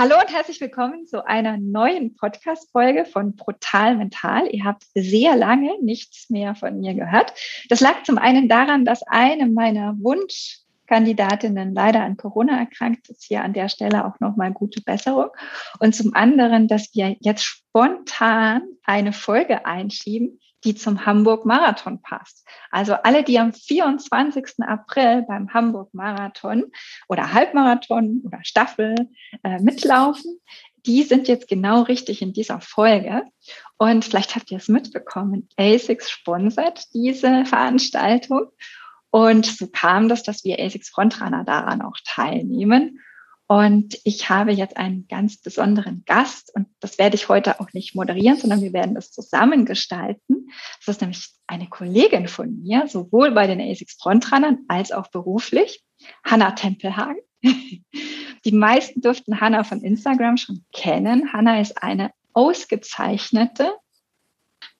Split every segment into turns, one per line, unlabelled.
Hallo und herzlich willkommen zu einer neuen Podcast-Folge von Brutal Mental. Ihr habt sehr lange nichts mehr von mir gehört. Das lag zum einen daran, dass eine meiner Wunschkandidatinnen leider an Corona erkrankt ist. Hier an der Stelle auch nochmal gute Besserung. Und zum anderen, dass wir jetzt spontan eine Folge einschieben, die zum Hamburg Marathon passt. Also alle, die am 24. April beim Hamburg Marathon oder Halbmarathon oder Staffel äh, mitlaufen, die sind jetzt genau richtig in dieser Folge. Und vielleicht habt ihr es mitbekommen, ASICS sponsert diese Veranstaltung. Und so kam das, dass wir ASICS Frontrunner daran auch teilnehmen. Und ich habe jetzt einen ganz besonderen Gast und das werde ich heute auch nicht moderieren, sondern wir werden das zusammen gestalten. Das ist nämlich eine Kollegin von mir, sowohl bei den ASICS Frontrunnern als auch beruflich, Hanna Tempelhagen. Die meisten dürften Hanna von Instagram schon kennen. Hanna ist eine ausgezeichnete,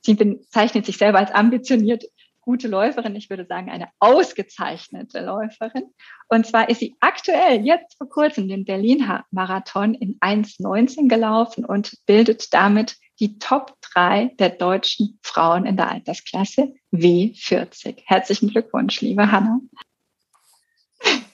sie bezeichnet sich selber als ambitioniert gute Läuferin, ich würde sagen eine ausgezeichnete Läuferin. Und zwar ist sie aktuell jetzt vor kurzem den Berlin-Marathon in 1,19 gelaufen und bildet damit die Top 3 der deutschen Frauen in der Altersklasse W40. Herzlichen Glückwunsch, liebe Hanna.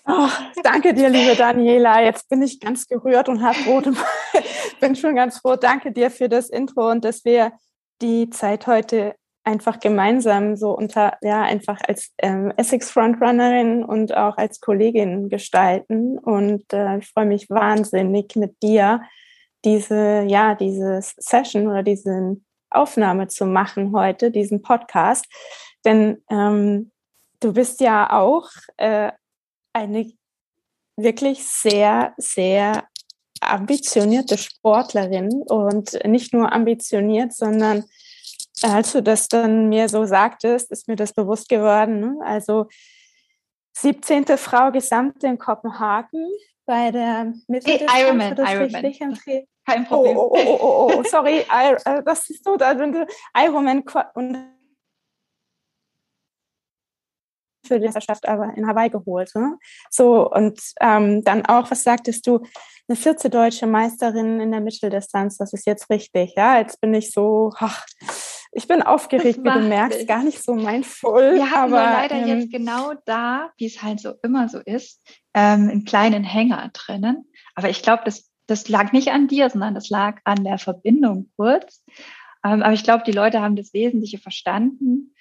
Oh, danke dir, liebe Daniela. Jetzt bin ich ganz gerührt und habe rote. bin schon ganz froh. Danke dir für das Intro und dass wir die Zeit heute einfach gemeinsam so unter, ja, einfach als ähm, Essex Frontrunnerin und auch als Kollegin gestalten. Und äh, ich freue mich wahnsinnig mit dir, diese, ja, diese Session oder diese Aufnahme zu machen heute, diesen Podcast. Denn ähm, du bist ja auch äh, eine wirklich sehr, sehr ambitionierte Sportlerin und nicht nur ambitioniert, sondern als du das dann mir so sagtest, ist mir das bewusst geworden. Ne? Also 17. Frau Gesamte in Kopenhagen bei der
Mitteldistanz. Hey, Ironman, Ironman.
Kein Problem. Oh, oh, oh, oh, oh sorry, äh, das ist so, da Ironman und für die Meisterschaft aber in Hawaii geholt. Ne? So, und ähm, dann auch, was sagtest du, eine vierte deutsche Meisterin in der Mitteldistanz, das ist jetzt richtig, ja, jetzt bin ich so, ach, ich bin aufgeregt, wie du merkst, ich. gar nicht so mein Voll.
Wir haben aber, leider ähm, jetzt genau da, wie es halt so immer so ist, ähm, einen kleinen Hänger drinnen. Aber ich glaube, das, das lag nicht an dir, sondern das lag an der Verbindung kurz. Ähm, aber ich glaube, die Leute haben das Wesentliche verstanden,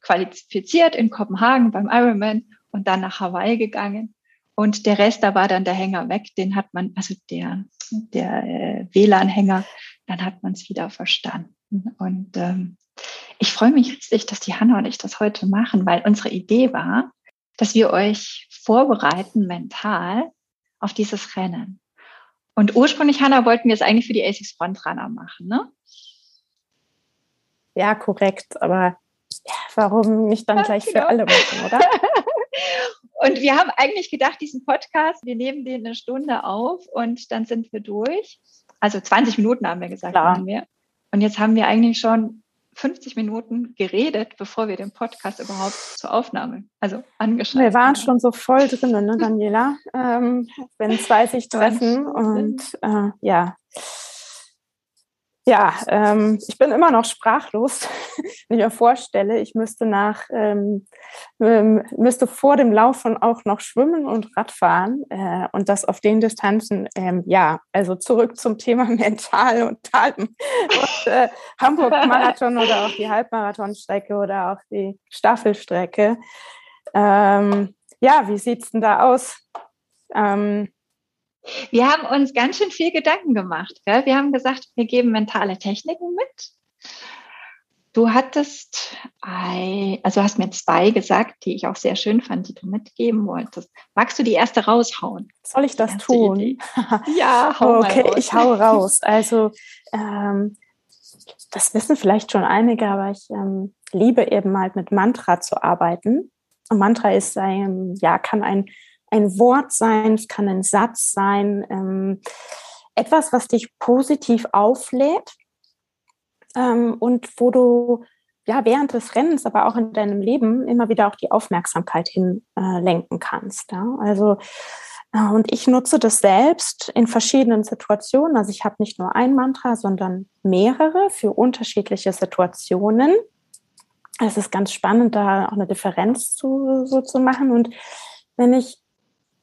qualifiziert in Kopenhagen beim Ironman und dann nach Hawaii gegangen. Und der Rest, da war dann der Hänger weg, den hat man, also der, der äh, WLAN-Hänger, dann hat man es wieder verstanden. Und ähm, ich freue mich riesig, dass die Hanna und ich das heute machen, weil unsere Idee war, dass wir euch vorbereiten mental auf dieses Rennen. Und ursprünglich, Hanna, wollten wir es eigentlich für die ASICS Frontrunner machen, ne?
Ja, korrekt. Aber ja, warum nicht dann gleich für alle machen, oder?
und wir haben eigentlich gedacht, diesen Podcast, wir nehmen den eine Stunde auf und dann sind wir durch. Also 20 Minuten haben wir gesagt, Klar. machen wir. Und jetzt haben wir eigentlich schon 50 Minuten geredet, bevor wir den Podcast überhaupt zur Aufnahme, also angeschaut
haben. Wir waren schon so voll drin, ne, Daniela? ähm, wenn zwei sich treffen und äh, ja. Ja, ähm, ich bin immer noch sprachlos, wenn ich mir vorstelle, ich müsste nach, ähm, ähm, müsste vor dem Laufen auch noch schwimmen und Radfahren äh, und das auf den Distanzen, ähm, ja, also zurück zum Thema Mental und und äh, Hamburg-Marathon oder auch die Halbmarathonstrecke oder auch die Staffelstrecke. Ähm, ja, wie sieht's denn da aus?
Ähm, wir haben uns ganz schön viel Gedanken gemacht. Gell? Wir haben gesagt, wir geben mentale Techniken mit. Du hattest, also hast mir zwei gesagt, die ich auch sehr schön fand, die du mitgeben wolltest. Magst du die erste raushauen?
Soll ich das tun?
ja,
hau Okay, raus. ich hau raus. Also, ähm, das wissen vielleicht schon einige, aber ich ähm, liebe eben halt mit Mantra zu arbeiten. Und Mantra ist ein, ja, kann ein ein Wort sein, es kann ein Satz sein, ähm, etwas, was dich positiv auflädt ähm, und wo du ja während des Rennens, aber auch in deinem Leben immer wieder auch die Aufmerksamkeit hinlenken äh, kannst. Ja? Also Und ich nutze das selbst in verschiedenen Situationen. Also ich habe nicht nur ein Mantra, sondern mehrere für unterschiedliche Situationen. Es ist ganz spannend, da auch eine Differenz zu, so zu machen. Und wenn ich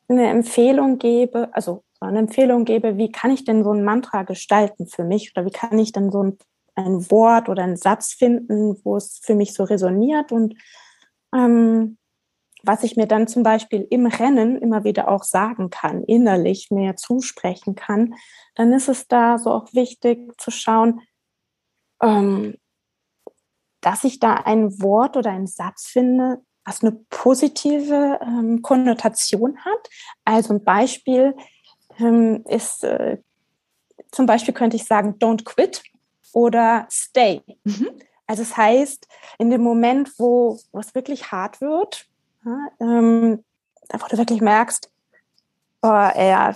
eine Empfehlung gebe, also eine Empfehlung gebe, wie kann ich denn so ein Mantra gestalten für mich? Oder wie kann ich denn so ein, ein Wort oder einen Satz finden, wo es für mich so resoniert? Und ähm, was ich mir dann zum Beispiel im Rennen immer wieder auch sagen kann, innerlich mehr zusprechen kann, dann ist es da so auch wichtig zu schauen, ähm, dass ich da ein Wort oder einen Satz finde, was eine positive ähm, Konnotation hat. Also ein Beispiel ähm, ist, äh, zum Beispiel könnte ich sagen, don't quit oder stay. Mhm. Also es heißt, in dem Moment, wo, wo es wirklich hart wird, ja, ähm, wo du wirklich merkst, oh, ja,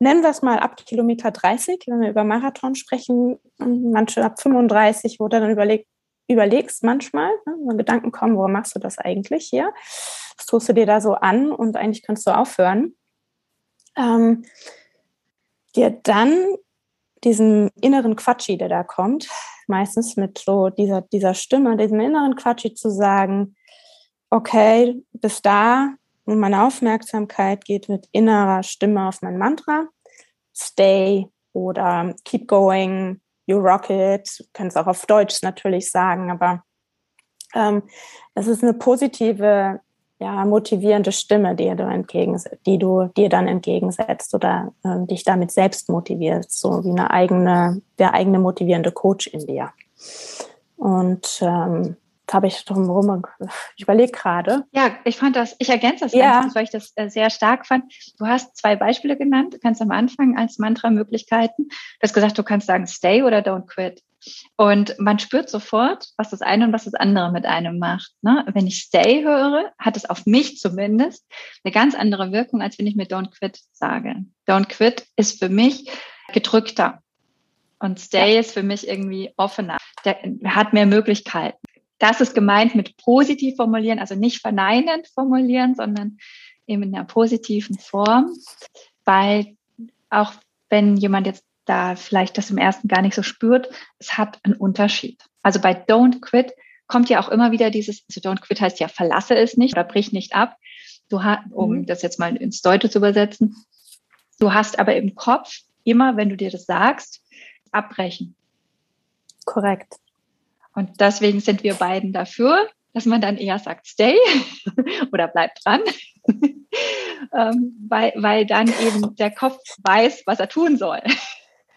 nennen wir es mal ab Kilometer 30, wenn wir über Marathon sprechen, manche ab 35, wo du dann überlegt, überlegst manchmal, ne, wenn Gedanken kommen, warum machst du das eigentlich hier? Was tust du dir da so an und eigentlich kannst du aufhören. Ähm, dir dann diesen inneren Quatschi, der da kommt, meistens mit so dieser, dieser Stimme, diesem inneren Quatschi zu sagen, okay, bis da und meine Aufmerksamkeit geht mit innerer Stimme auf mein Mantra, stay oder keep going, you rock it, du kannst auch auf Deutsch natürlich sagen, aber ähm, es ist eine positive, ja, motivierende Stimme, die du, entgegen, die du dir dann entgegensetzt oder äh, dich damit selbst motivierst, so wie eine eigene, der eigene motivierende Coach in dir. Und ähm, habe ich drum rum, ich überlege gerade.
Ja, ich fand das, ich ergänze das ja. ganz, weil ich das äh, sehr stark fand. Du hast zwei Beispiele genannt, du kannst am Anfang als Mantra-Möglichkeiten, du hast gesagt, du kannst sagen stay oder don't quit. Und man spürt sofort, was das eine und was das andere mit einem macht. Ne? Wenn ich stay höre, hat es auf mich zumindest eine ganz andere Wirkung, als wenn ich mir don't quit sage. Don't quit ist für mich gedrückter. Und Stay ja. ist für mich irgendwie offener. Der hat mehr Möglichkeiten das ist gemeint mit positiv formulieren, also nicht verneinend formulieren, sondern eben in einer positiven Form, weil auch wenn jemand jetzt da vielleicht das im ersten gar nicht so spürt, es hat einen Unterschied. Also bei Don't Quit kommt ja auch immer wieder dieses, also Don't Quit heißt ja verlasse es nicht oder brich nicht ab. Du hast, um mhm. das jetzt mal ins Deutsche zu übersetzen, du hast aber im Kopf immer, wenn du dir das sagst, abbrechen.
Korrekt.
Und deswegen sind wir beiden dafür, dass man dann eher sagt, stay oder bleib dran, ähm, weil, weil dann eben der Kopf weiß, was er tun soll.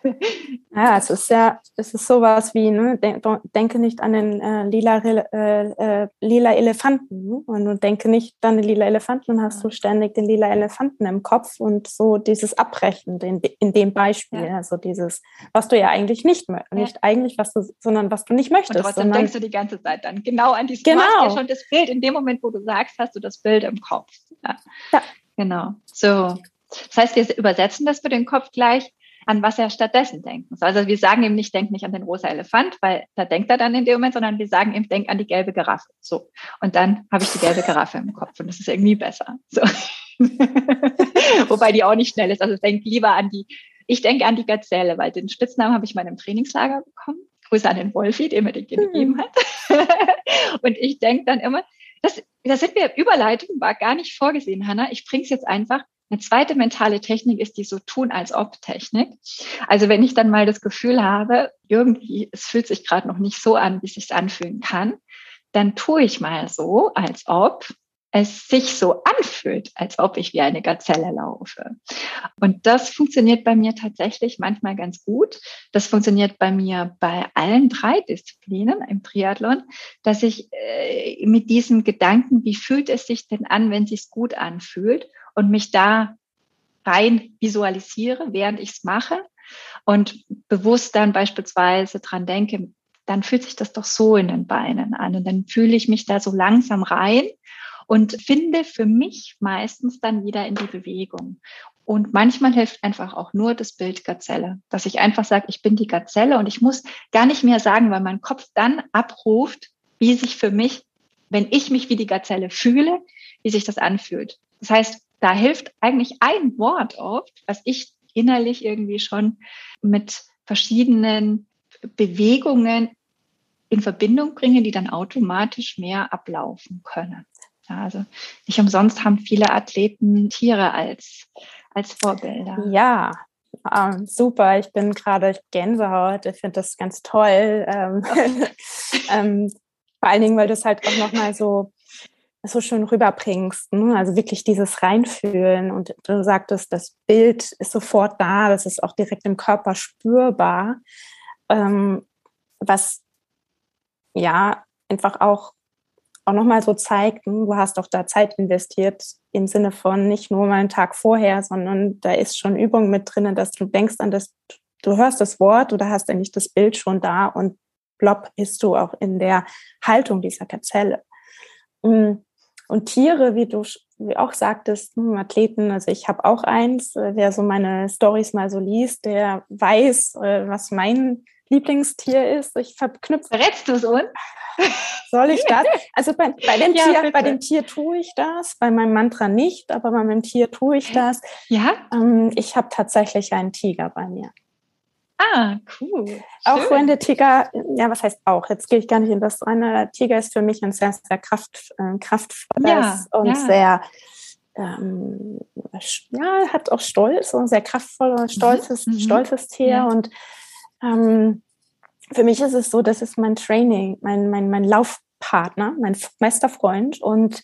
Ja, es ist ja, es ist sowas wie, ne, denke nicht an den äh, lila, äh, äh, lila Elefanten. Ne? Und du denke nicht an den lila Elefanten, dann hast du ständig den lila Elefanten im Kopf und so dieses Abbrechen in, in dem Beispiel, ja. also dieses, was du ja eigentlich nicht möchtest, ja. nicht eigentlich, was du, sondern was du nicht möchtest. Und
trotzdem denkst du die ganze Zeit dann genau an dieses, genau. du hast ja schon das Bild, in dem Moment, wo du sagst, hast du das Bild im Kopf. Ja. ja. Genau. So. Das heißt, wir übersetzen das für den Kopf gleich an was er stattdessen denken soll. Also wir sagen ihm nicht, denk nicht an den rosa Elefant, weil da denkt er dann in dem Moment, sondern wir sagen ihm, denk an die gelbe Giraffe. So. Und dann habe ich die gelbe Giraffe im Kopf und das ist irgendwie besser. So. Wobei die auch nicht schnell ist. Also denk lieber an die, ich denke an die Gazelle, weil den Spitznamen habe ich mal im Trainingslager bekommen. Grüße an den Wolfi, der mir den gegeben hat. und ich denke dann immer, das, das sind wir Überleitung, war gar nicht vorgesehen, Hanna. Ich bring's jetzt einfach. Eine zweite mentale Technik ist die so tun als ob Technik. Also wenn ich dann mal das Gefühl habe, irgendwie es fühlt sich gerade noch nicht so an, wie es sich anfühlen kann, dann tue ich mal so, als ob es sich so anfühlt, als ob ich wie eine Gazelle laufe. Und das funktioniert bei mir tatsächlich manchmal ganz gut. Das funktioniert bei mir bei allen drei Disziplinen im Triathlon, dass ich äh, mit diesem Gedanken, wie fühlt es sich denn an, wenn es sich gut anfühlt und mich da rein visualisiere, während ich es mache und bewusst dann beispielsweise dran denke, dann fühlt sich das doch so in den Beinen an und dann fühle ich mich da so langsam rein und finde für mich meistens dann wieder in die Bewegung. Und manchmal hilft einfach auch nur das Bild Gazelle, dass ich einfach sage, ich bin die Gazelle und ich muss gar nicht mehr sagen, weil mein Kopf dann abruft, wie sich für mich, wenn ich mich wie die Gazelle fühle, wie sich das anfühlt. Das heißt, da hilft eigentlich ein Wort oft, was ich innerlich irgendwie schon mit verschiedenen Bewegungen in Verbindung bringe, die dann automatisch mehr ablaufen können. Ja, also nicht umsonst haben viele Athleten Tiere als, als Vorbilder.
Ja, ähm, super. Ich bin gerade Gänsehaut. Ich finde das ganz toll. Ähm, ähm, vor allen Dingen, weil du es halt auch nochmal so so schön rüberbringst. Ne? Also wirklich dieses Reinfühlen. Und du sagtest, das Bild ist sofort da, das ist auch direkt im Körper spürbar. Ähm, was ja einfach auch, auch nochmal so zeigt, hm, du hast auch da Zeit investiert im Sinne von nicht nur mal einen Tag vorher, sondern da ist schon Übung mit drin, dass du denkst an das, du hörst das Wort oder hast eigentlich das Bild schon da und plopp bist du auch in der Haltung dieser Gazelle. Hm. Und Tiere, wie du wie auch sagtest, hm, Athleten, also ich habe auch eins, äh, wer so meine Stories mal so liest, der weiß, äh, was mein Lieblingstier ist. Ich verknüpfe.
Verrätst du es uns?
Soll ich das? Also bei, bei, dem ja, Tier, bei dem Tier tue ich das, bei meinem Mantra nicht, aber bei meinem Tier tue ich das.
Ja.
Ähm, ich habe tatsächlich einen Tiger bei mir.
Ah, cool. Schön.
Auch wenn der Tiger, ja, was heißt auch? Jetzt gehe ich gar nicht in das rein. Der Tiger ist für mich ein sehr, sehr kraft, äh, kraftvolles ja, und ja. sehr, ähm, ja, hat auch Stolz und sehr kraftvoll stolzes, mhm. stolzes Tier. Ja. Und ähm, für mich ist es so, das ist mein Training, mein, mein, mein Laufpartner, mein bester Freund. Und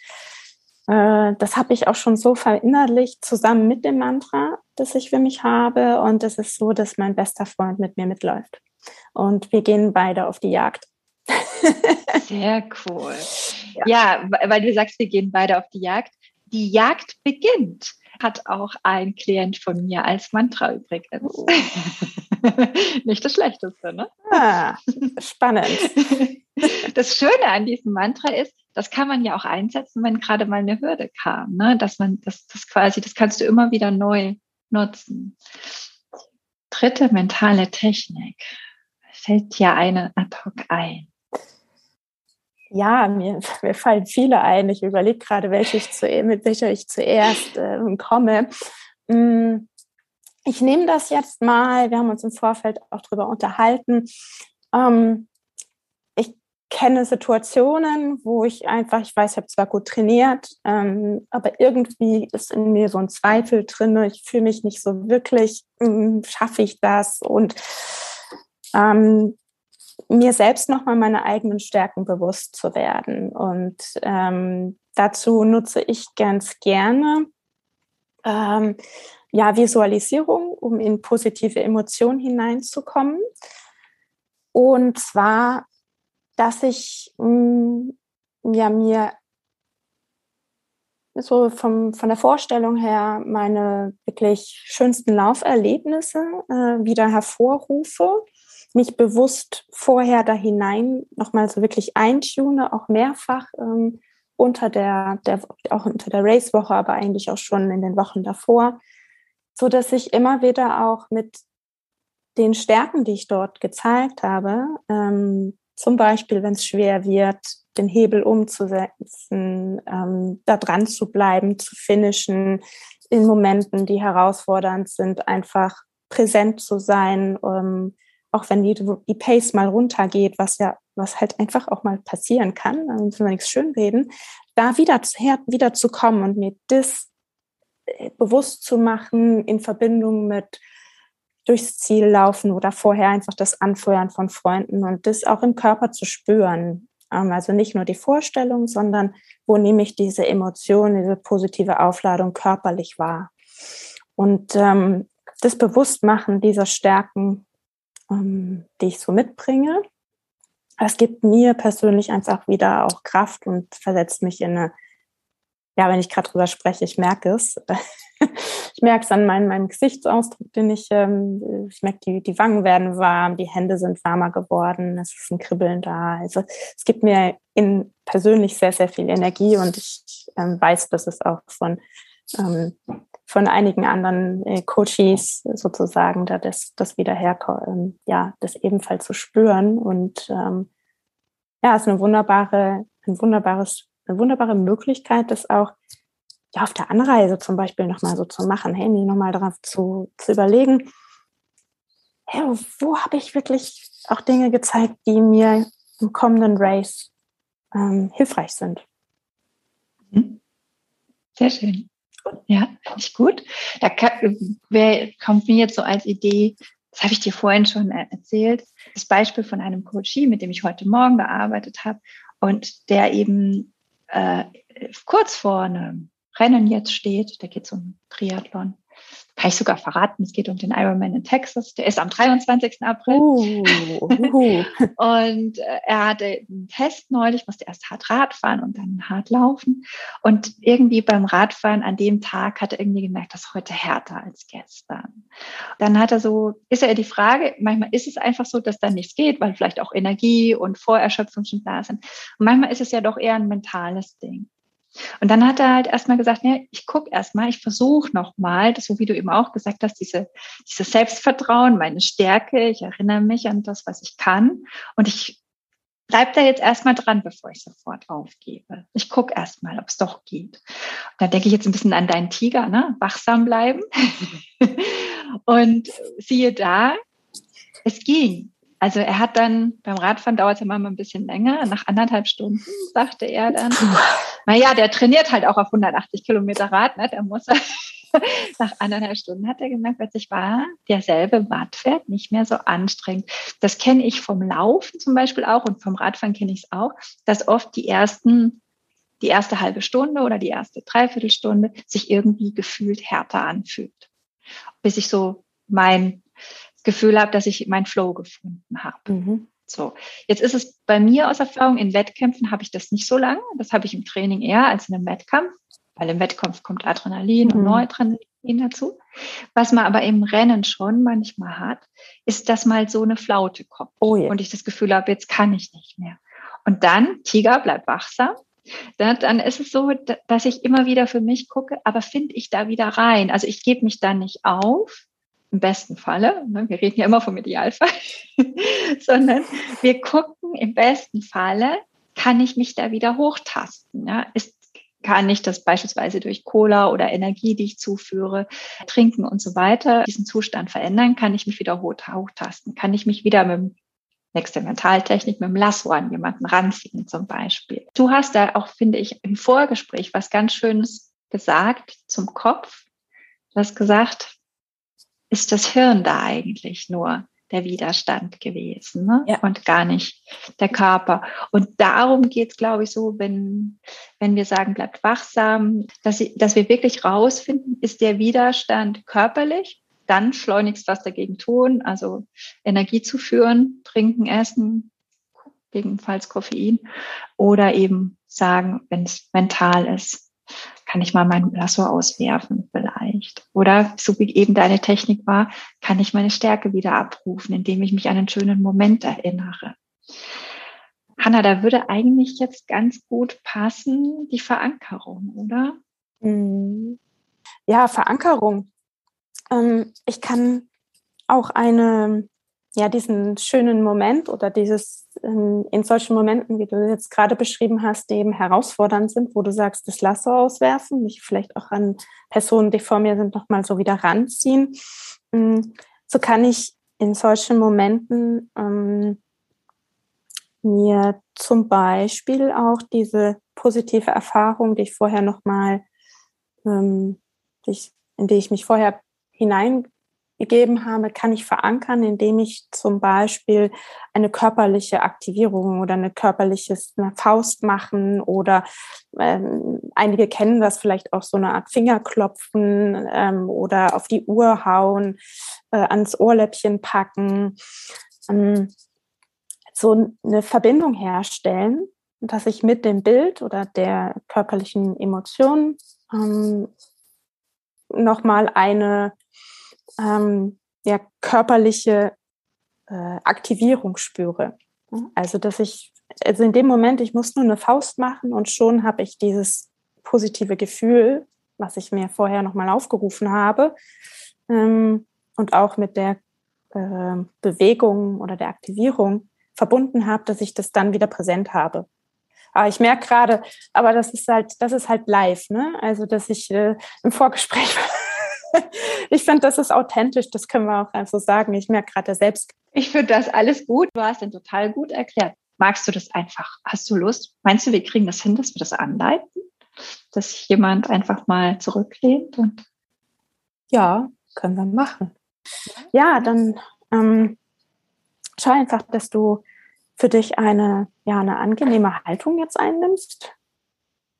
äh, das habe ich auch schon so verinnerlicht, zusammen mit dem Mantra, das ich für mich habe. Und es ist so, dass mein bester Freund mit mir mitläuft. Und wir gehen beide auf die Jagd.
Sehr cool. Ja. ja, weil du sagst, wir gehen beide auf die Jagd. Die Jagd beginnt, hat auch ein Klient von mir als Mantra übrigens. Oh. Nicht das Schlechteste, ne?
Ah, spannend.
Das Schöne an diesem Mantra ist, das kann man ja auch einsetzen, wenn gerade mal eine Hürde kam, ne? Dass man das, das quasi, das kannst du immer wieder neu nutzen. Dritte mentale Technik. Fällt dir eine ad hoc ein?
Ja, mir, mir fallen viele ein. Ich überlege gerade, welche ich zu, mit welcher ich zuerst äh, komme. Mm, ich nehme das jetzt mal, wir haben uns im Vorfeld auch darüber unterhalten. Ähm, kenne Situationen, wo ich einfach, ich weiß, ich habe zwar gut trainiert, ähm, aber irgendwie ist in mir so ein Zweifel drin. Ich fühle mich nicht so wirklich, ähm, schaffe ich das? Und ähm, mir selbst nochmal meine eigenen Stärken bewusst zu werden. Und ähm, dazu nutze ich ganz gerne ähm, ja, Visualisierung, um in positive Emotionen hineinzukommen. Und zwar, dass ich mh, mm, ja, mir so vom, von der Vorstellung her meine wirklich schönsten Lauferlebnisse äh, wieder hervorrufe, mich bewusst vorher da hinein nochmal so wirklich eintune, auch mehrfach ähm, unter der, der, auch unter der Racewoche, aber eigentlich auch schon in den Wochen davor, so dass ich immer wieder auch mit den Stärken, die ich dort gezeigt habe, ähm, zum Beispiel, wenn es schwer wird, den Hebel umzusetzen, ähm, da dran zu bleiben, zu finishen, in Momenten, die herausfordernd sind, einfach präsent zu sein, ähm, auch wenn die, die Pace mal runtergeht, was ja, was halt einfach auch mal passieren kann, dann will man nichts schönreden, da wieder, wieder zu kommen und mir das bewusst zu machen in Verbindung mit durchs Ziel laufen oder vorher einfach das Anfeuern von Freunden und das auch im Körper zu spüren. Ähm, also nicht nur die Vorstellung, sondern wo nehme ich diese Emotion, diese positive Aufladung körperlich wahr. Und ähm, das Bewusstmachen dieser Stärken, ähm, die ich so mitbringe, das gibt mir persönlich einfach wieder auch Kraft und versetzt mich in eine ja, wenn ich gerade drüber spreche, ich merke es. ich merke es an meinem, meinem Gesichtsausdruck, den ich, ähm, ich merke, die, die Wangen werden warm, die Hände sind warmer geworden, es ist ein Kribbeln da. Also es gibt mir in persönlich sehr, sehr viel Energie und ich ähm, weiß, dass es auch von, ähm, von einigen anderen äh, Coaches sozusagen, da das, das wieder herkommt, ähm, ja, das ebenfalls zu spüren. Und ähm, ja, es ist eine wunderbare, ein wunderbares eine wunderbare Möglichkeit, das auch ja, auf der Anreise zum Beispiel nochmal so zu machen, mir nochmal darauf zu, zu überlegen, hey, wo habe ich wirklich auch Dinge gezeigt, die mir im kommenden Race ähm, hilfreich sind.
Mhm. Sehr schön. Ja, nicht gut. Da wer, kommt mir jetzt so als Idee, das habe ich dir vorhin schon erzählt, das Beispiel von einem Coachie, mit dem ich heute Morgen gearbeitet habe und der eben äh, kurz vor einem Rennen jetzt steht, da geht es um Triathlon kann ich sogar verraten, es geht um den Ironman in Texas. Der ist am 23. April. Uh, uh. und äh, er hatte einen Test neulich, musste erst hart Radfahren und dann hart laufen. Und irgendwie beim Radfahren an dem Tag hat er irgendwie gemerkt, dass heute härter als gestern. Dann hat er so, ist er die Frage, manchmal ist es einfach so, dass dann nichts geht, weil vielleicht auch Energie und Vorerschöpfung schon da sind. Und manchmal ist es ja doch eher ein mentales Ding. Und dann hat er halt erstmal gesagt, nee, ich gucke erstmal, ich versuche nochmal, so wie du eben auch gesagt hast, diese, dieses Selbstvertrauen, meine Stärke, ich erinnere mich an das, was ich kann. Und ich bleib da jetzt erstmal dran, bevor ich sofort aufgebe. Ich gucke erstmal, ob es doch geht. Da denke ich jetzt ein bisschen an deinen Tiger, ne? Wachsam bleiben. und siehe da, es ging. Also er hat dann, beim Radfahren dauert es immer ein bisschen länger, nach anderthalb Stunden, sagte er dann. Naja, der trainiert halt auch auf 180 Kilometer Rad, ne? Der muss nach anderthalb Stunden hat er gemerkt, plötzlich war derselbe Wattwert nicht mehr so anstrengend. Das kenne ich vom Laufen zum Beispiel auch und vom Radfahren kenne ich es auch, dass oft die ersten, die erste halbe Stunde oder die erste Dreiviertelstunde sich irgendwie gefühlt härter anfühlt. Bis ich so mein Gefühl habe, dass ich meinen Flow gefunden habe. Mhm. So, jetzt ist es bei mir aus Erfahrung, in Wettkämpfen habe ich das nicht so lange. Das habe ich im Training eher als in einem Wettkampf, weil im Wettkampf kommt Adrenalin mhm. und Noradrenalin dazu. Was man aber im Rennen schon manchmal hat, ist, dass mal so eine Flaute kommt oh yeah. und ich das Gefühl habe, jetzt kann ich nicht mehr. Und dann, Tiger, bleib wachsam. Dann ist es so, dass ich immer wieder für mich gucke, aber finde ich da wieder rein? Also ich gebe mich da nicht auf, im besten Falle, ne, wir reden ja immer vom Idealfall, sondern wir gucken im besten Falle, kann ich mich da wieder hochtasten? Ja? Ist, kann ich das beispielsweise durch Cola oder Energie, die ich zuführe, trinken und so weiter, diesen Zustand verändern? Kann ich mich wieder hochtasten? Kann ich mich wieder mit dem nächste Mentaltechnik mit dem Lasso an jemanden ranziehen zum Beispiel. Du hast da auch, finde ich, im Vorgespräch was ganz Schönes gesagt zum Kopf. Du hast gesagt, ist das Hirn da eigentlich nur der Widerstand gewesen ne? ja. und gar nicht der Körper. Und darum geht es, glaube ich, so, wenn, wenn wir sagen, bleibt wachsam, dass, sie, dass wir wirklich rausfinden, ist der Widerstand körperlich, dann schleunigst was dagegen tun, also Energie zu führen, trinken, essen, gegebenenfalls Koffein oder eben sagen, wenn es mental ist, kann ich mal mein Lasso auswerfen vielleicht. Oder so wie eben deine Technik war, kann ich meine Stärke wieder abrufen, indem ich mich an einen schönen Moment erinnere. Hanna, da würde eigentlich jetzt ganz gut passen die Verankerung, oder?
Mhm. Ja, Verankerung. Ähm, ich kann auch eine ja, diesen schönen Moment oder dieses in, in solchen Momenten, wie du jetzt gerade beschrieben hast, die eben herausfordernd sind, wo du sagst, das Lasso auswerfen, mich vielleicht auch an Personen, die vor mir sind, nochmal so wieder ranziehen. Mm, so kann ich in solchen Momenten ähm, mir zum Beispiel auch diese positive Erfahrung, die ich vorher nochmal, ähm, in die ich mich vorher hinein gegeben habe, kann ich verankern, indem ich zum Beispiel eine körperliche Aktivierung oder eine körperliche Faust machen oder ähm, einige kennen das vielleicht auch so eine Art Fingerklopfen ähm, oder auf die Uhr hauen, äh, ans Ohrläppchen packen, ähm, so eine Verbindung herstellen, dass ich mit dem Bild oder der körperlichen Emotion ähm, nochmal eine ähm, ja, körperliche äh, Aktivierung spüre. Also, dass ich, also in dem Moment, ich muss nur eine Faust machen und schon habe ich dieses positive Gefühl, was ich mir vorher nochmal aufgerufen habe ähm, und auch mit der äh, Bewegung oder der Aktivierung verbunden habe, dass ich das dann wieder präsent habe. Aber ich merke gerade, aber das ist halt, das ist halt live, ne? Also, dass ich äh, im Vorgespräch, ich finde, das ist authentisch, das können wir auch einfach sagen. Ich merke gerade selbst.
Ich finde das alles gut. Du hast den total gut erklärt. Magst du das einfach? Hast du Lust? Meinst du, wir kriegen das hin, dass wir das anleiten? Dass sich jemand einfach mal zurücklehnt und
ja, können wir machen. Ja, dann ähm, schau einfach, dass du für dich eine, ja, eine angenehme Haltung jetzt einnimmst.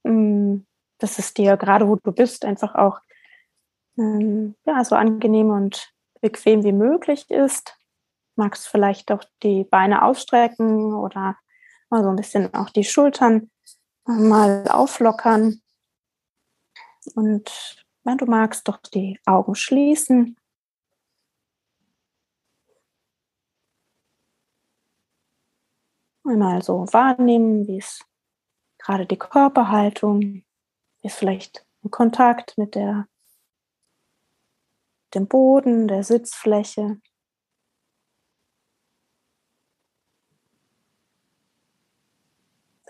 Mm, dass es dir gerade, wo du bist, einfach auch ähm, ja, so angenehm und bequem wie möglich ist. Magst vielleicht auch die Beine ausstrecken oder mal so ein bisschen auch die Schultern mal auflockern. Und wenn du magst, doch die Augen schließen. Einmal so wahrnehmen, wie es gerade die Körperhaltung, es vielleicht in Kontakt mit der, dem Boden, der Sitzfläche.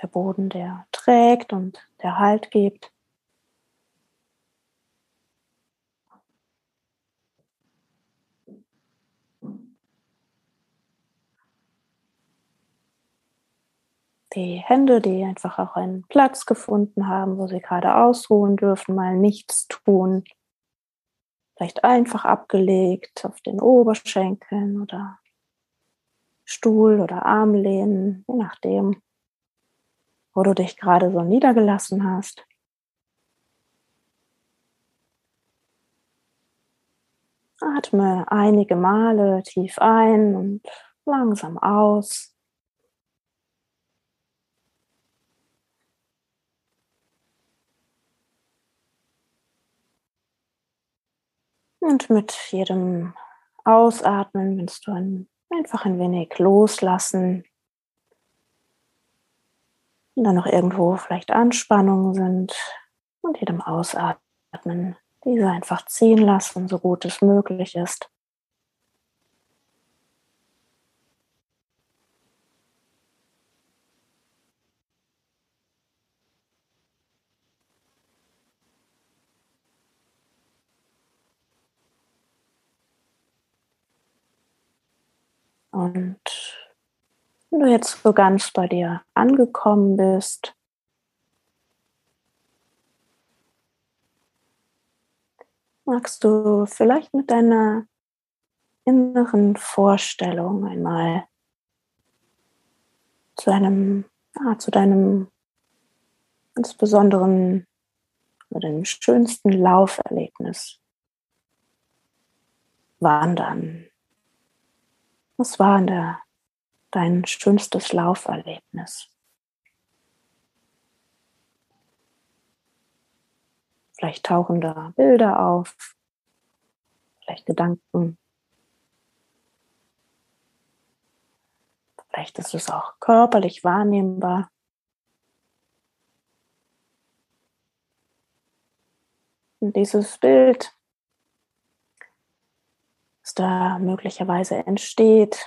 Der Boden, der trägt und der Halt gibt. die Hände, die einfach auch einen Platz gefunden haben, wo sie gerade ausruhen dürfen, mal nichts tun. Vielleicht einfach abgelegt auf den Oberschenkeln oder Stuhl oder Armlehnen, je nachdem, wo du dich gerade so niedergelassen hast. Atme einige Male tief ein und langsam aus. Und mit jedem Ausatmen willst du ein, einfach ein wenig loslassen. Und dann noch irgendwo vielleicht Anspannungen sind. Und jedem Ausatmen diese einfach ziehen lassen, so gut es möglich ist. Und wenn du jetzt so ganz bei dir angekommen bist, magst du vielleicht mit deiner inneren Vorstellung einmal zu einem, ja, zu deinem ganz besonderen oder deinem schönsten Lauferlebnis wandern. Was war der, dein schönstes Lauferlebnis? Vielleicht tauchen da Bilder auf, vielleicht Gedanken. Vielleicht ist es auch körperlich wahrnehmbar. Und dieses Bild da möglicherweise entsteht.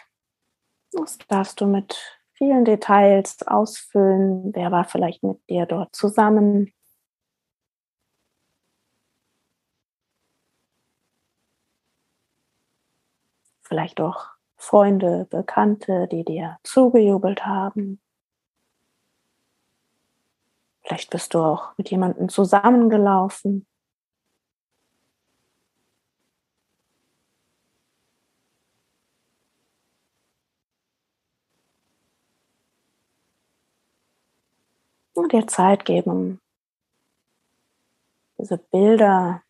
Das darfst du mit vielen Details ausfüllen. Wer war vielleicht mit dir dort zusammen? Vielleicht auch Freunde, Bekannte, die dir zugejubelt haben. Vielleicht bist du auch mit jemandem zusammengelaufen. Und dir Zeit geben, um diese Bilder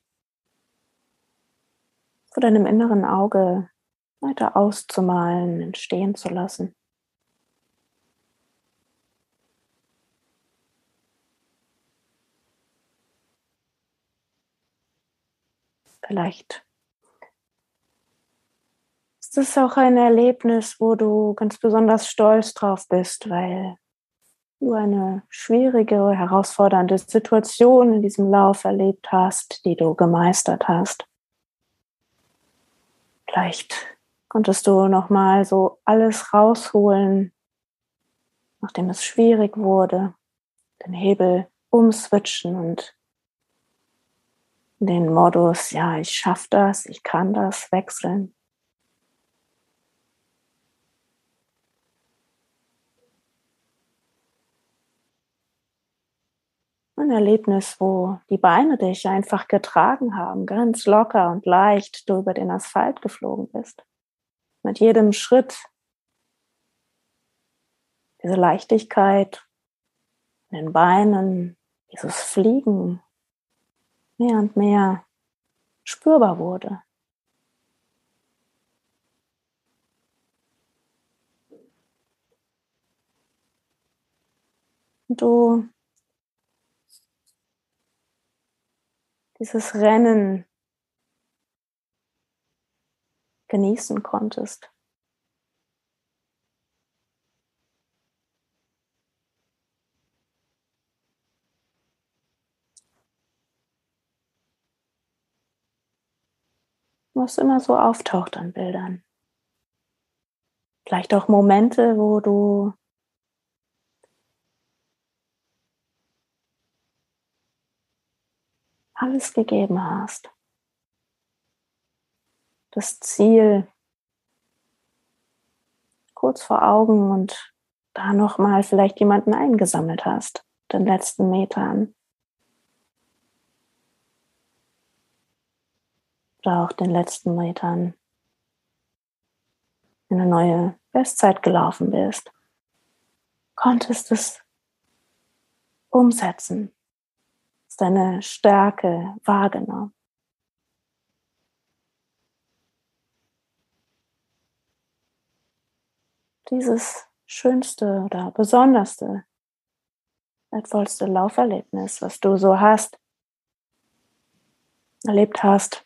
vor deinem inneren Auge weiter auszumalen, entstehen zu lassen. Vielleicht ist es auch ein Erlebnis, wo du ganz besonders stolz drauf bist, weil du eine schwierige, herausfordernde Situation in diesem Lauf erlebt hast, die du gemeistert hast. Vielleicht konntest du noch mal so alles rausholen, nachdem es schwierig wurde. den Hebel umswitchen und den Modus, ja, ich schaffe das, ich kann das wechseln. Ein Erlebnis, wo die Beine dich einfach getragen haben, ganz locker und leicht du über den Asphalt geflogen bist. Mit jedem Schritt diese Leichtigkeit in den Beinen, dieses Fliegen mehr und mehr spürbar wurde. Und du dieses Rennen genießen konntest. Was immer so auftaucht an Bildern. Vielleicht auch Momente, wo du alles gegeben hast. Das Ziel kurz vor Augen und da nochmal vielleicht jemanden eingesammelt hast, den letzten Metern. Oder auch den letzten Metern in eine neue Bestzeit gelaufen bist, konntest es umsetzen deine Stärke wahrgenommen. Dieses schönste oder besonderste, wertvollste Lauferlebnis, was du so hast, erlebt hast.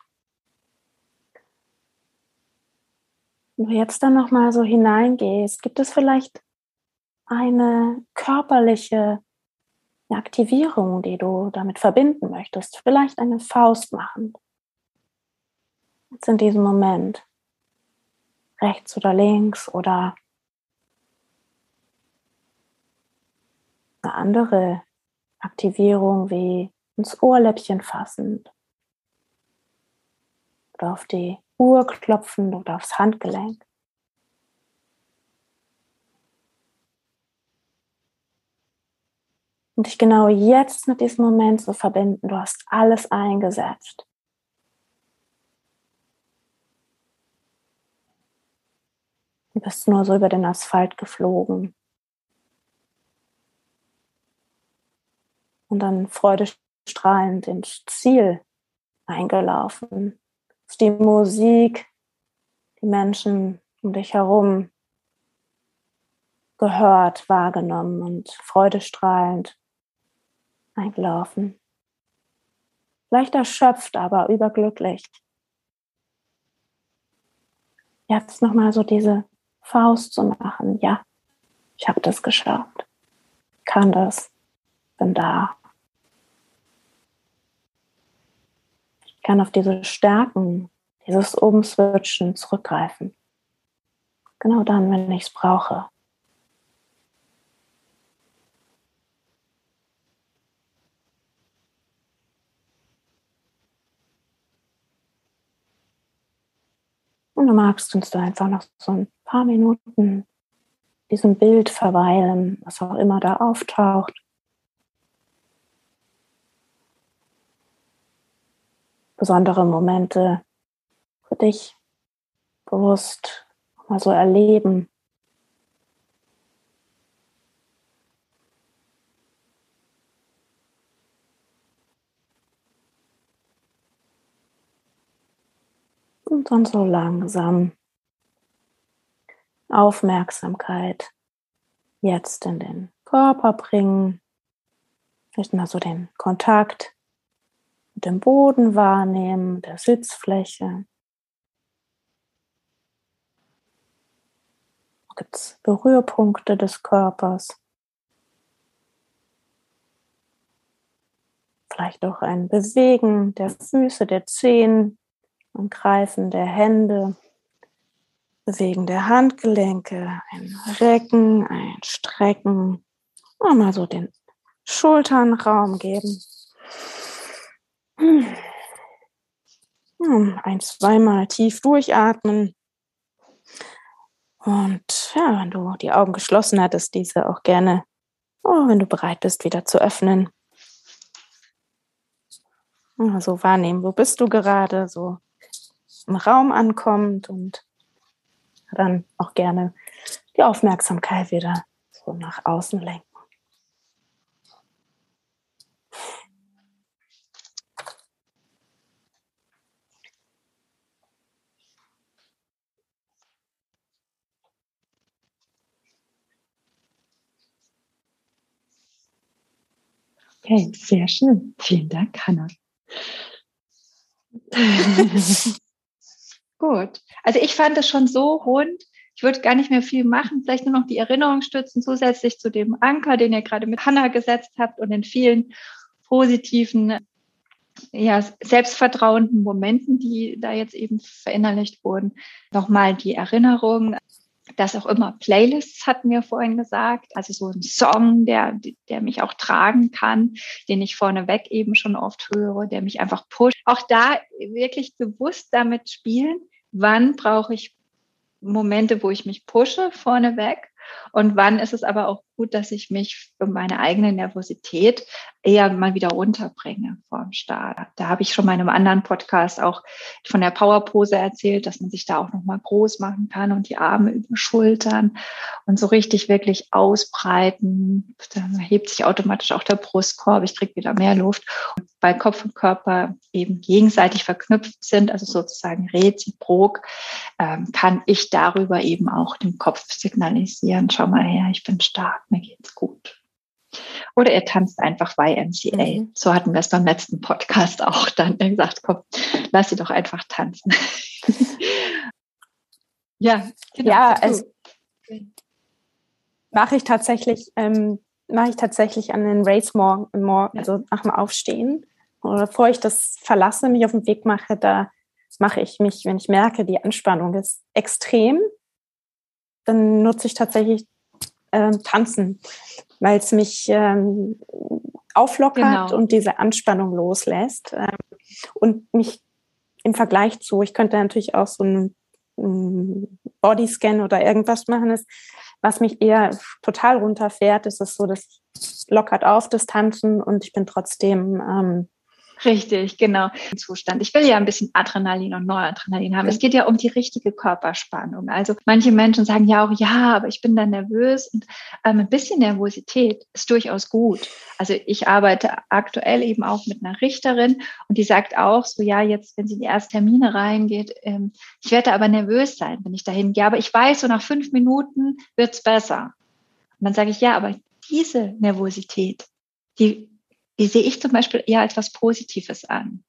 Wenn du jetzt dann nochmal so hineingehst, gibt es vielleicht eine körperliche eine Aktivierung, die du damit verbinden möchtest. Vielleicht eine Faust machen. Jetzt in diesem Moment. Rechts oder links oder eine andere Aktivierung wie ins Ohrläppchen fassend oder auf die Uhr klopfend oder aufs Handgelenk. Und dich genau jetzt mit diesem Moment zu verbinden. Du hast alles eingesetzt. Du bist nur so über den Asphalt geflogen. Und dann freudestrahlend ins Ziel eingelaufen. Die Musik, die Menschen um dich herum gehört, wahrgenommen und freudestrahlend eingelaufen. Vielleicht erschöpft, aber überglücklich. Jetzt nochmal so diese Faust zu machen. Ja, ich habe das geschafft. Kann das. Bin da. Ich kann auf diese Stärken, dieses Umswitchen zurückgreifen. Genau dann, wenn ich es brauche. Und du magst uns da einfach noch so ein paar Minuten diesem Bild verweilen, was auch immer da auftaucht. Besondere Momente für dich bewusst mal so erleben. Und dann so langsam Aufmerksamkeit jetzt in den Körper bringen. Vielleicht mal so den Kontakt mit dem Boden wahrnehmen, der Sitzfläche. Gibt es Berührpunkte des Körpers? Vielleicht auch ein Bewegen der Füße, der Zehen Greifen der Hände, Bewegen der Handgelenke, ein Recken, ein Strecken, und mal so den Schultern Raum geben. Hm. Ein, zweimal tief durchatmen. Und ja, wenn du die Augen geschlossen hattest, diese auch gerne, oh, wenn du bereit bist, wieder zu öffnen. So wahrnehmen, wo bist du gerade, so im Raum ankommt und dann auch gerne die Aufmerksamkeit wieder so nach außen lenken.
Okay, sehr schön. Vielen Dank, Hanna. Gut. Also ich fand es schon so rund. Ich würde gar nicht mehr viel machen, vielleicht nur noch die Erinnerung stützen, zusätzlich zu dem Anker, den ihr gerade mit Hanna gesetzt habt und den vielen positiven, ja, selbstvertrauenden Momenten, die da jetzt eben verinnerlicht wurden. Nochmal die Erinnerung das auch immer Playlists, hatten wir vorhin gesagt. Also so ein Song, der, der mich auch tragen kann, den ich vorneweg eben schon oft höre, der mich einfach pusht. Auch da wirklich bewusst damit spielen, wann brauche ich Momente, wo ich mich pushe vorneweg? Und wann ist es aber auch gut, dass ich mich für meine eigene Nervosität eher mal wieder runterbringe vor dem Start. Da habe ich schon mal in einem anderen Podcast auch von der Powerpose erzählt, dass man sich da auch nochmal groß machen kann und die Arme über Schultern und so richtig wirklich ausbreiten. Dann hebt sich automatisch auch der Brustkorb. Ich kriege wieder mehr Luft. Und weil Kopf und Körper eben gegenseitig verknüpft sind, also sozusagen reziprok, ähm, kann ich darüber eben auch dem Kopf signalisieren, schau mal her, ich bin stark, mir geht's gut. Oder er tanzt einfach YMCA. Mhm. So hatten wir es beim letzten Podcast auch dann gesagt, komm, lass sie doch einfach tanzen.
ja, genau. Ja, also mache ich tatsächlich, ähm, mache ich tatsächlich an den Race morgen, morgen also nach dem Aufstehen. Oder bevor ich das verlasse, mich auf den Weg mache, da mache ich mich, wenn ich merke, die Anspannung ist extrem, dann nutze ich tatsächlich äh, Tanzen, weil es mich ähm, auflockert genau. und diese Anspannung loslässt. Ähm, und mich im Vergleich zu, ich könnte natürlich auch so einen, einen Bodyscan oder irgendwas machen, ist, was mich eher total runterfährt, ist es so, das lockert auf das Tanzen und ich bin trotzdem ähm,
Richtig, genau. Zustand. Ich will ja ein bisschen Adrenalin und Noradrenalin haben. Es geht ja um die richtige Körperspannung. Also manche Menschen sagen ja auch, ja, aber ich bin da nervös und ähm, ein bisschen Nervosität ist durchaus gut. Also ich arbeite aktuell eben auch mit einer Richterin und die sagt auch so, ja, jetzt, wenn sie in die ersten Termine reingeht, ähm, ich werde aber nervös sein, wenn ich dahin gehe. Aber ich weiß, so nach fünf Minuten wird's besser. Und dann sage ich, ja, aber diese Nervosität, die die sehe ich zum Beispiel eher als was Positives an,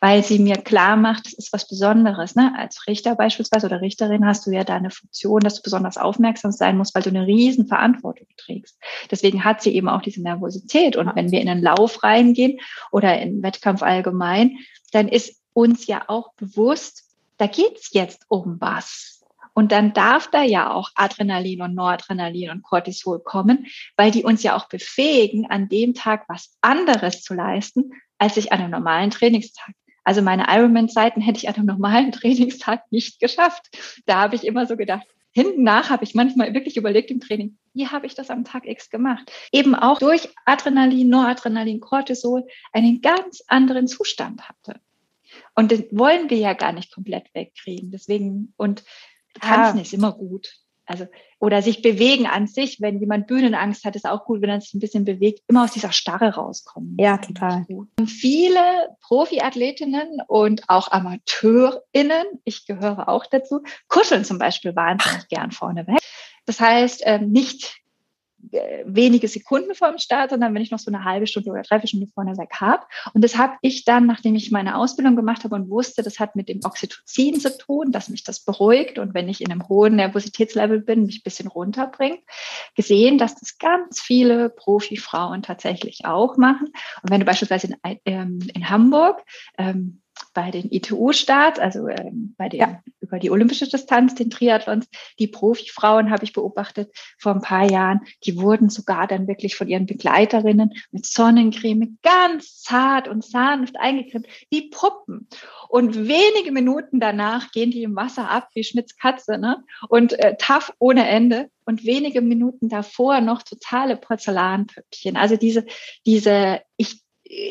weil sie mir klar macht, es ist was Besonderes. Ne? Als Richter beispielsweise oder Richterin hast du ja deine Funktion, dass du besonders aufmerksam sein musst, weil du eine riesen Verantwortung trägst. Deswegen hat sie eben auch diese Nervosität. Und wenn wir in einen Lauf reingehen oder in Wettkampf allgemein, dann ist uns ja auch bewusst, da geht's jetzt um was. Und dann darf da ja auch Adrenalin und Noradrenalin und Cortisol kommen, weil die uns ja auch befähigen, an dem Tag was anderes zu leisten, als ich an einem normalen Trainingstag. Also meine Ironman-Zeiten hätte ich an einem normalen Trainingstag nicht geschafft. Da habe ich immer so gedacht, hinten nach habe ich manchmal wirklich überlegt im Training, wie habe ich das am Tag X gemacht? Eben auch durch Adrenalin, Noradrenalin, Cortisol einen ganz anderen Zustand hatte. Und den wollen wir ja gar nicht komplett wegkriegen. Deswegen, und Tanzen ja. ist immer gut. Also, oder sich bewegen an sich, wenn jemand Bühnenangst hat, ist auch gut, wenn er sich ein bisschen bewegt, immer aus dieser Starre rauskommen.
Ja, total.
Viele Profiathletinnen und auch AmateurInnen, ich gehöre auch dazu, kuscheln zum Beispiel wahnsinnig gern vorneweg. Das heißt, ähm, nicht wenige Sekunden vor dem Start, sondern wenn ich noch so eine halbe Stunde oder dreiviertel Stunde vorne weg habe. Und das habe ich dann, nachdem ich meine Ausbildung gemacht habe und wusste, das hat mit dem Oxytocin zu tun, dass mich das beruhigt und wenn ich in einem hohen Nervositätslevel bin, mich ein bisschen runterbringt, gesehen, dass das ganz viele Profifrauen tatsächlich auch machen. Und wenn du beispielsweise in, ähm, in Hamburg ähm, bei den ITU-Starts, also ähm, bei den ja. über die olympische Distanz, den Triathlons, die Profifrauen habe ich beobachtet vor ein paar Jahren, die wurden sogar dann wirklich von ihren Begleiterinnen mit Sonnencreme ganz zart und sanft eingecremt, wie Puppen. Und wenige Minuten danach gehen die im Wasser ab wie Schnitzkatze, ne? Und äh, tough ohne Ende. Und wenige Minuten davor noch totale Porzellanpüppchen. Also diese, diese, ich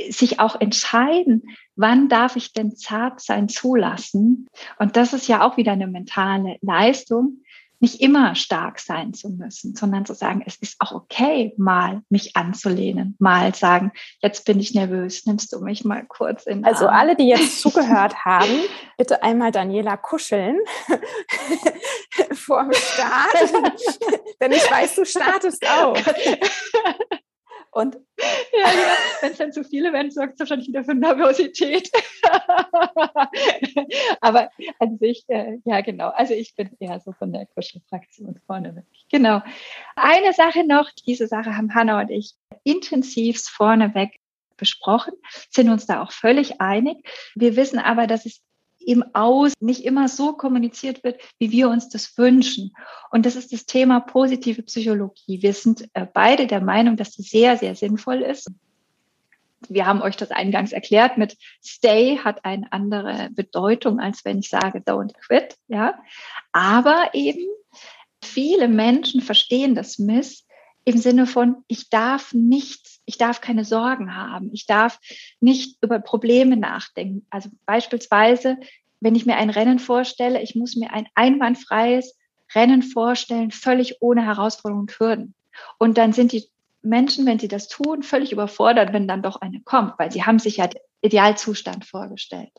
sich auch entscheiden, wann darf ich denn zart sein zulassen? Und das ist ja auch wieder eine mentale Leistung, nicht immer stark sein zu müssen, sondern zu sagen, es ist auch okay, mal mich anzulehnen, mal sagen, jetzt bin ich nervös, nimmst du mich mal kurz in.
Also Arm. alle, die jetzt zugehört haben, bitte einmal Daniela kuscheln vor dem Start, denn ich weiß, du startest auch.
Und ja, ja. wenn es dann zu viele werden, sorgt es wahrscheinlich wieder für Nervosität. Aber an sich, äh, ja genau. Also ich bin eher so von der Kuschelfraktion vorne weg. Genau. Eine Sache noch, diese Sache haben Hanna und ich intensivst vorneweg besprochen, sind uns da auch völlig einig. Wir wissen aber, dass es im Aus nicht immer so kommuniziert wird, wie wir uns das wünschen. Und das ist das Thema positive Psychologie. Wir sind äh, beide der Meinung, dass das sehr, sehr sinnvoll ist. Wir haben euch das eingangs erklärt mit Stay hat eine andere Bedeutung, als wenn ich sage Don't quit, ja. Aber eben viele Menschen verstehen das Miss im Sinne von, ich darf nichts, ich darf keine Sorgen haben, ich darf nicht über Probleme nachdenken. Also beispielsweise, wenn ich mir ein Rennen vorstelle, ich muss mir ein einwandfreies Rennen vorstellen, völlig ohne Herausforderungen und Hürden. Und dann sind die Menschen, wenn sie das tun, völlig überfordert, wenn dann doch eine kommt, weil sie haben sich ja Idealzustand vorgestellt.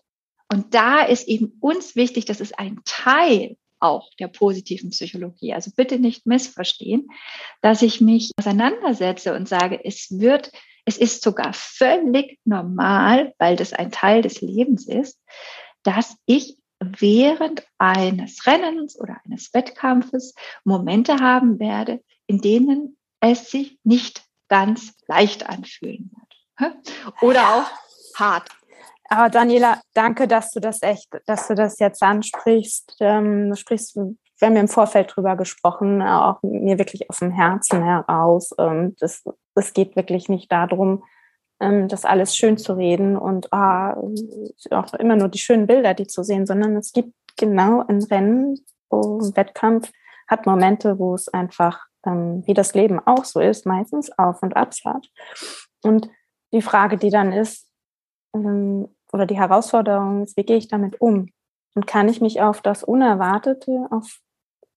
Und da ist eben uns wichtig, dass es ein Teil auch der positiven Psychologie. Also bitte nicht missverstehen, dass ich mich auseinandersetze und sage, es wird, es ist sogar völlig normal, weil das ein Teil des Lebens ist, dass ich während eines Rennens oder eines Wettkampfes Momente haben werde, in denen es sich nicht ganz leicht anfühlen wird. Oder auch hart.
Aber Daniela, danke, dass du das echt, dass du das jetzt ansprichst. Ähm, du sprichst, wir haben im Vorfeld drüber gesprochen, auch mir wirklich aus dem Herzen heraus. Es geht wirklich nicht darum, ähm, das alles schön zu reden und ah, auch immer nur die schönen Bilder, die zu sehen, sondern es gibt genau ein Rennen, wo ein Wettkampf hat Momente, wo es einfach, ähm, wie das Leben auch so ist, meistens auf und abs hat. Und die Frage, die dann ist, ähm, oder die Herausforderung ist, wie gehe ich damit um? Und kann ich mich auf das Unerwartete, auf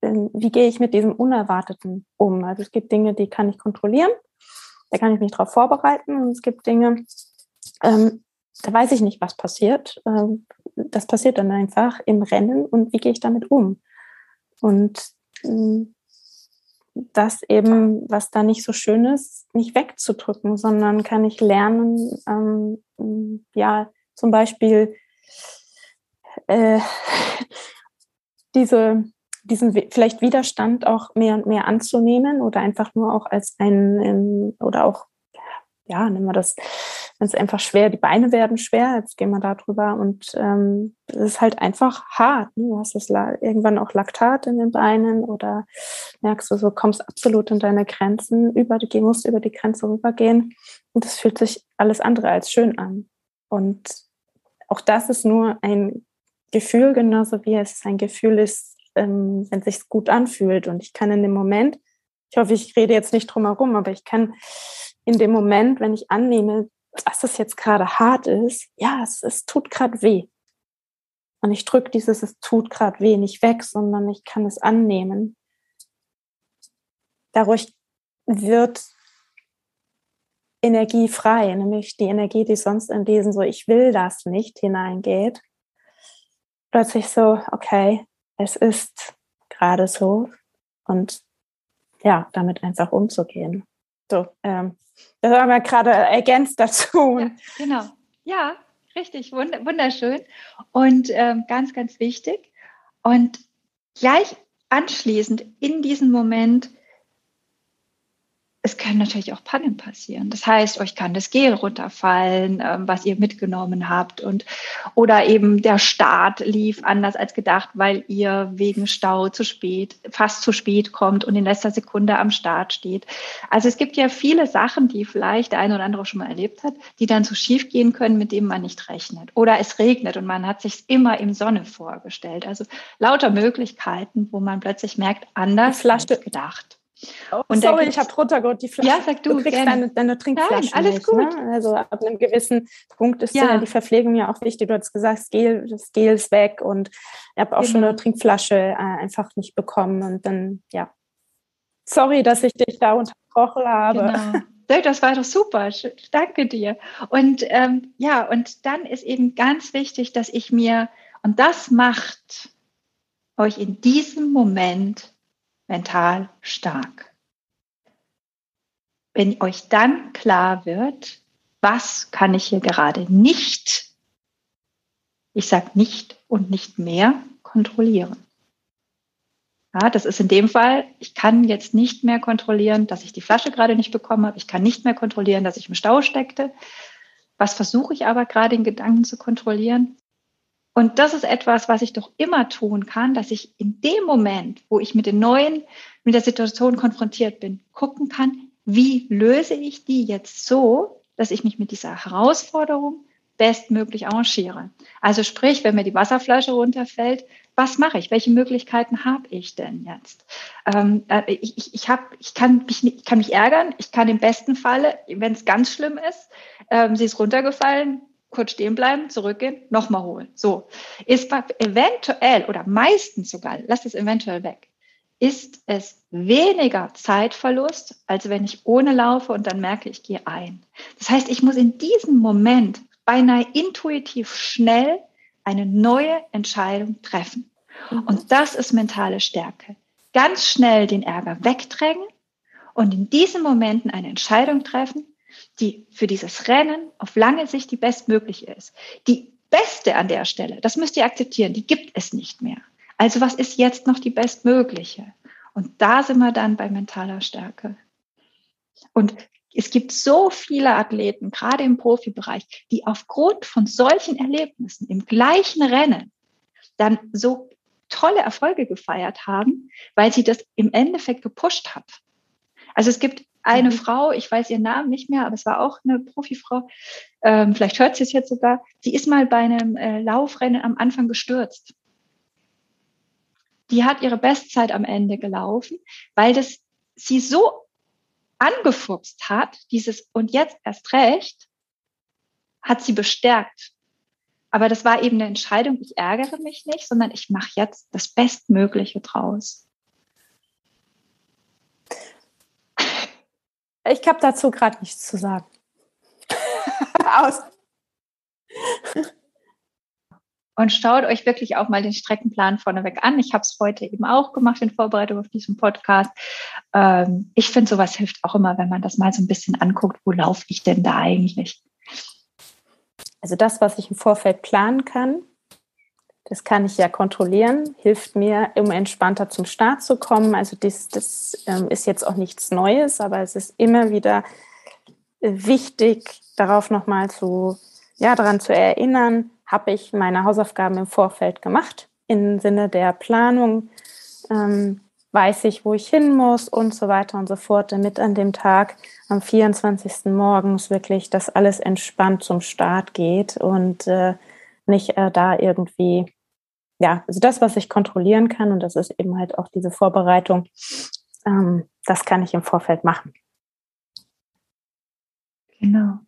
ähm, wie gehe ich mit diesem Unerwarteten um? Also es gibt Dinge, die kann ich kontrollieren, da kann ich mich darauf vorbereiten und es gibt Dinge, ähm, da weiß ich nicht, was passiert. Ähm, das passiert dann einfach im Rennen und wie gehe ich damit um? Und ähm, das eben, was da nicht so schön ist, nicht wegzudrücken, sondern kann ich lernen, ähm, ja, zum Beispiel äh, diese, diesen vielleicht Widerstand auch mehr und mehr anzunehmen oder einfach nur auch als ein, oder auch, ja, nehmen wir das, es einfach schwer, die Beine werden schwer, jetzt gehen wir da drüber und ähm, es ist halt einfach hart. Ne? Du hast das irgendwann auch Laktat in den Beinen oder merkst du so, kommst absolut in deine Grenzen, über die, musst über die Grenze rübergehen und das fühlt sich alles andere als schön an. Und auch das ist nur ein Gefühl, genauso wie es ein Gefühl ist, ähm, wenn es sich gut anfühlt. Und ich kann in dem Moment, ich hoffe, ich rede jetzt nicht drum herum, aber ich kann in dem Moment, wenn ich annehme, dass es jetzt gerade hart ist, ja, es, es tut gerade weh. Und ich drücke dieses, es tut gerade weh nicht weg, sondern ich kann es annehmen. Dadurch wird Energie frei, nämlich die Energie, die sonst in diesen so, ich will das nicht hineingeht. Plötzlich so, okay, es ist gerade so und ja, damit einfach umzugehen. So, ähm, das haben wir gerade ergänzt dazu.
Ja, genau. Ja, richtig, wunderschön und ähm, ganz, ganz wichtig. Und gleich anschließend in diesem Moment es können natürlich auch Pannen passieren. Das heißt, euch kann das Gel runterfallen, ähm, was ihr mitgenommen habt und oder eben der Start lief anders als gedacht, weil ihr wegen Stau zu spät, fast zu spät kommt und in letzter Sekunde am Start steht. Also es gibt ja viele Sachen, die vielleicht der eine oder andere schon mal erlebt hat, die dann so schief gehen können, mit denen man nicht rechnet. Oder es regnet und man hat sich immer im Sonne vorgestellt. Also lauter Möglichkeiten, wo man plötzlich merkt, anders als gedacht.
Oh, und sorry, ich habe runtergeholt die Flasche.
Ja, sag du.
Du kriegst deine, deine Trinkflasche.
Nein, alles
nicht,
gut.
Ne? Also ab einem gewissen Punkt ist ja. die Verpflegung ja auch wichtig. Du hast gesagt, das Gel, das Gel ist weg und ich habe auch genau. schon eine Trinkflasche äh, einfach nicht bekommen. Und dann, ja. Sorry, dass ich dich da unterbrochen habe.
Genau. Das war doch super. Danke dir. Und ähm, ja, und dann ist eben ganz wichtig, dass ich mir, und das macht euch in diesem Moment mental stark. Wenn euch dann klar wird, was kann ich hier gerade nicht, ich sage nicht und nicht mehr, kontrollieren. Ja, das ist in dem Fall, ich kann jetzt nicht mehr kontrollieren, dass ich die Flasche gerade nicht bekommen habe. Ich kann nicht mehr kontrollieren, dass ich im Stau steckte. Was versuche ich aber gerade in Gedanken zu kontrollieren? Und das ist etwas, was ich doch immer tun kann, dass ich in dem Moment, wo ich mit den neuen, mit der Situation konfrontiert bin, gucken kann, wie löse ich die jetzt so, dass ich mich mit dieser Herausforderung bestmöglich arrangiere. Also sprich, wenn mir die Wasserflasche runterfällt, was mache ich? Welche Möglichkeiten habe ich denn jetzt? Ähm, äh, ich, ich, hab, ich, kann mich, ich kann mich ärgern. Ich kann im besten Falle, wenn es ganz schlimm ist, ähm, sie ist runtergefallen, kurz stehen bleiben, zurückgehen, nochmal holen. So. Ist eventuell oder meistens sogar, lass es eventuell weg, ist es weniger Zeitverlust, als wenn ich ohne laufe und dann merke, ich gehe ein. Das heißt, ich muss in diesem Moment beinahe intuitiv schnell eine neue Entscheidung treffen. Und das ist mentale Stärke. Ganz schnell den Ärger wegdrängen und in diesen Momenten eine Entscheidung treffen, die für dieses Rennen auf lange Sicht die bestmögliche ist. Die beste an der Stelle, das müsst ihr akzeptieren, die gibt es nicht mehr. Also was ist jetzt noch die bestmögliche? Und da sind wir dann bei mentaler Stärke. Und es gibt so viele Athleten, gerade im Profibereich, die aufgrund von solchen Erlebnissen im gleichen Rennen dann so tolle Erfolge gefeiert haben, weil sie das im Endeffekt gepusht hat. Also es gibt eine mhm. Frau, ich weiß ihren Namen nicht mehr, aber es war auch eine Profifrau, ähm, vielleicht hört sie es jetzt sogar, die ist mal bei einem äh, Laufrennen am Anfang gestürzt. Die hat ihre Bestzeit am Ende gelaufen, weil das sie so angefuchst hat, dieses und jetzt erst recht, hat sie bestärkt. Aber das war eben eine Entscheidung, ich ärgere mich nicht, sondern ich mache jetzt das Bestmögliche draus.
Ich habe dazu gerade nichts zu sagen. Aus.
Und schaut euch wirklich auch mal den Streckenplan vorneweg an. Ich habe es heute eben auch gemacht in Vorbereitung auf diesen Podcast. Ähm, ich finde, sowas hilft auch immer, wenn man das mal so ein bisschen anguckt, wo laufe ich denn da eigentlich?
Also das, was ich im Vorfeld planen kann, das kann ich ja kontrollieren, hilft mir, um entspannter zum Start zu kommen. Also das, das ähm, ist jetzt auch nichts Neues, aber es ist immer wieder wichtig, darauf nochmal zu, ja, daran zu erinnern, habe ich meine Hausaufgaben im Vorfeld gemacht, im Sinne der Planung, ähm, weiß ich, wo ich hin muss und so weiter und so fort, damit an dem Tag am 24. morgens wirklich das alles entspannt zum Start geht und äh, nicht äh, da irgendwie ja, also das, was ich kontrollieren kann, und das ist eben halt auch diese Vorbereitung, ähm, das kann ich im Vorfeld machen.
Genau.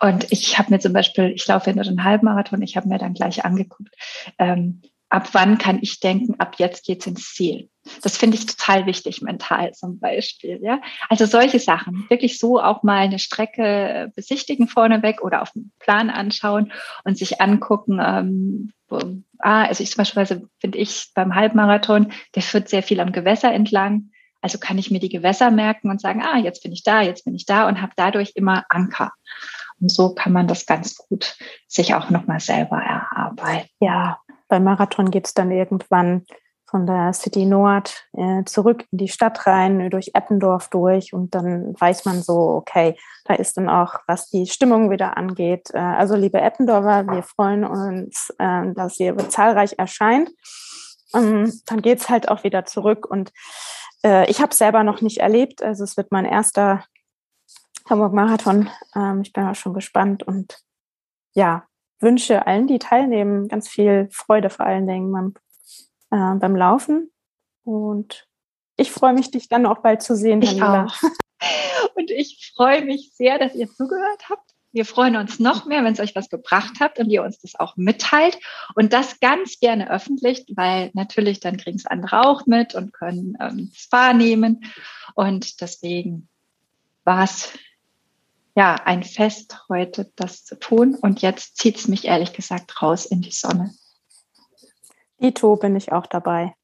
Und ich habe mir zum Beispiel, ich laufe in einen Halbmarathon, ich habe mir dann gleich angeguckt, ähm, ab wann kann ich denken, ab jetzt geht's ins Ziel. Das finde ich total wichtig, mental zum Beispiel. Ja? Also solche Sachen. Wirklich so auch mal eine Strecke besichtigen vorneweg oder auf den Plan anschauen und sich angucken. Ähm, wo, ah, also ich zum Beispiel finde ich beim Halbmarathon, der führt sehr viel am Gewässer entlang. Also kann ich mir die Gewässer merken und sagen, ah, jetzt bin ich da, jetzt bin ich da und habe dadurch immer Anker. Und so kann man das ganz gut sich auch nochmal selber erarbeiten.
Ja, beim Marathon geht es dann irgendwann von der City Nord äh, zurück in die Stadt rein, durch Eppendorf durch und dann weiß man so, okay, da ist dann auch, was die Stimmung wieder angeht. Äh, also liebe Eppendorfer, wir freuen uns, äh, dass ihr zahlreich erscheint. Ähm, dann geht's halt auch wieder zurück und äh, ich habe selber noch nicht erlebt, also es wird mein erster Hamburg Marathon. Ähm, ich bin auch schon gespannt und ja, wünsche allen, die teilnehmen, ganz viel Freude vor allen Dingen beim, äh, beim Laufen. Und ich freue mich, dich dann auch bald zu sehen,
ich Auch. Und ich freue mich sehr, dass ihr zugehört habt. Wir freuen uns noch mehr, wenn es euch was gebracht habt und ihr uns das auch mitteilt und das ganz gerne öffentlich, weil natürlich dann kriegen es andere auch mit und können ähm, es wahrnehmen. Und deswegen war es ja, ein Fest heute, das zu tun. Und jetzt zieht es mich ehrlich gesagt raus in die Sonne.
Ito bin ich auch dabei.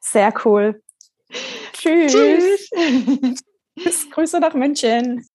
Sehr cool. Tschüss. Tschüss. Grüße nach München.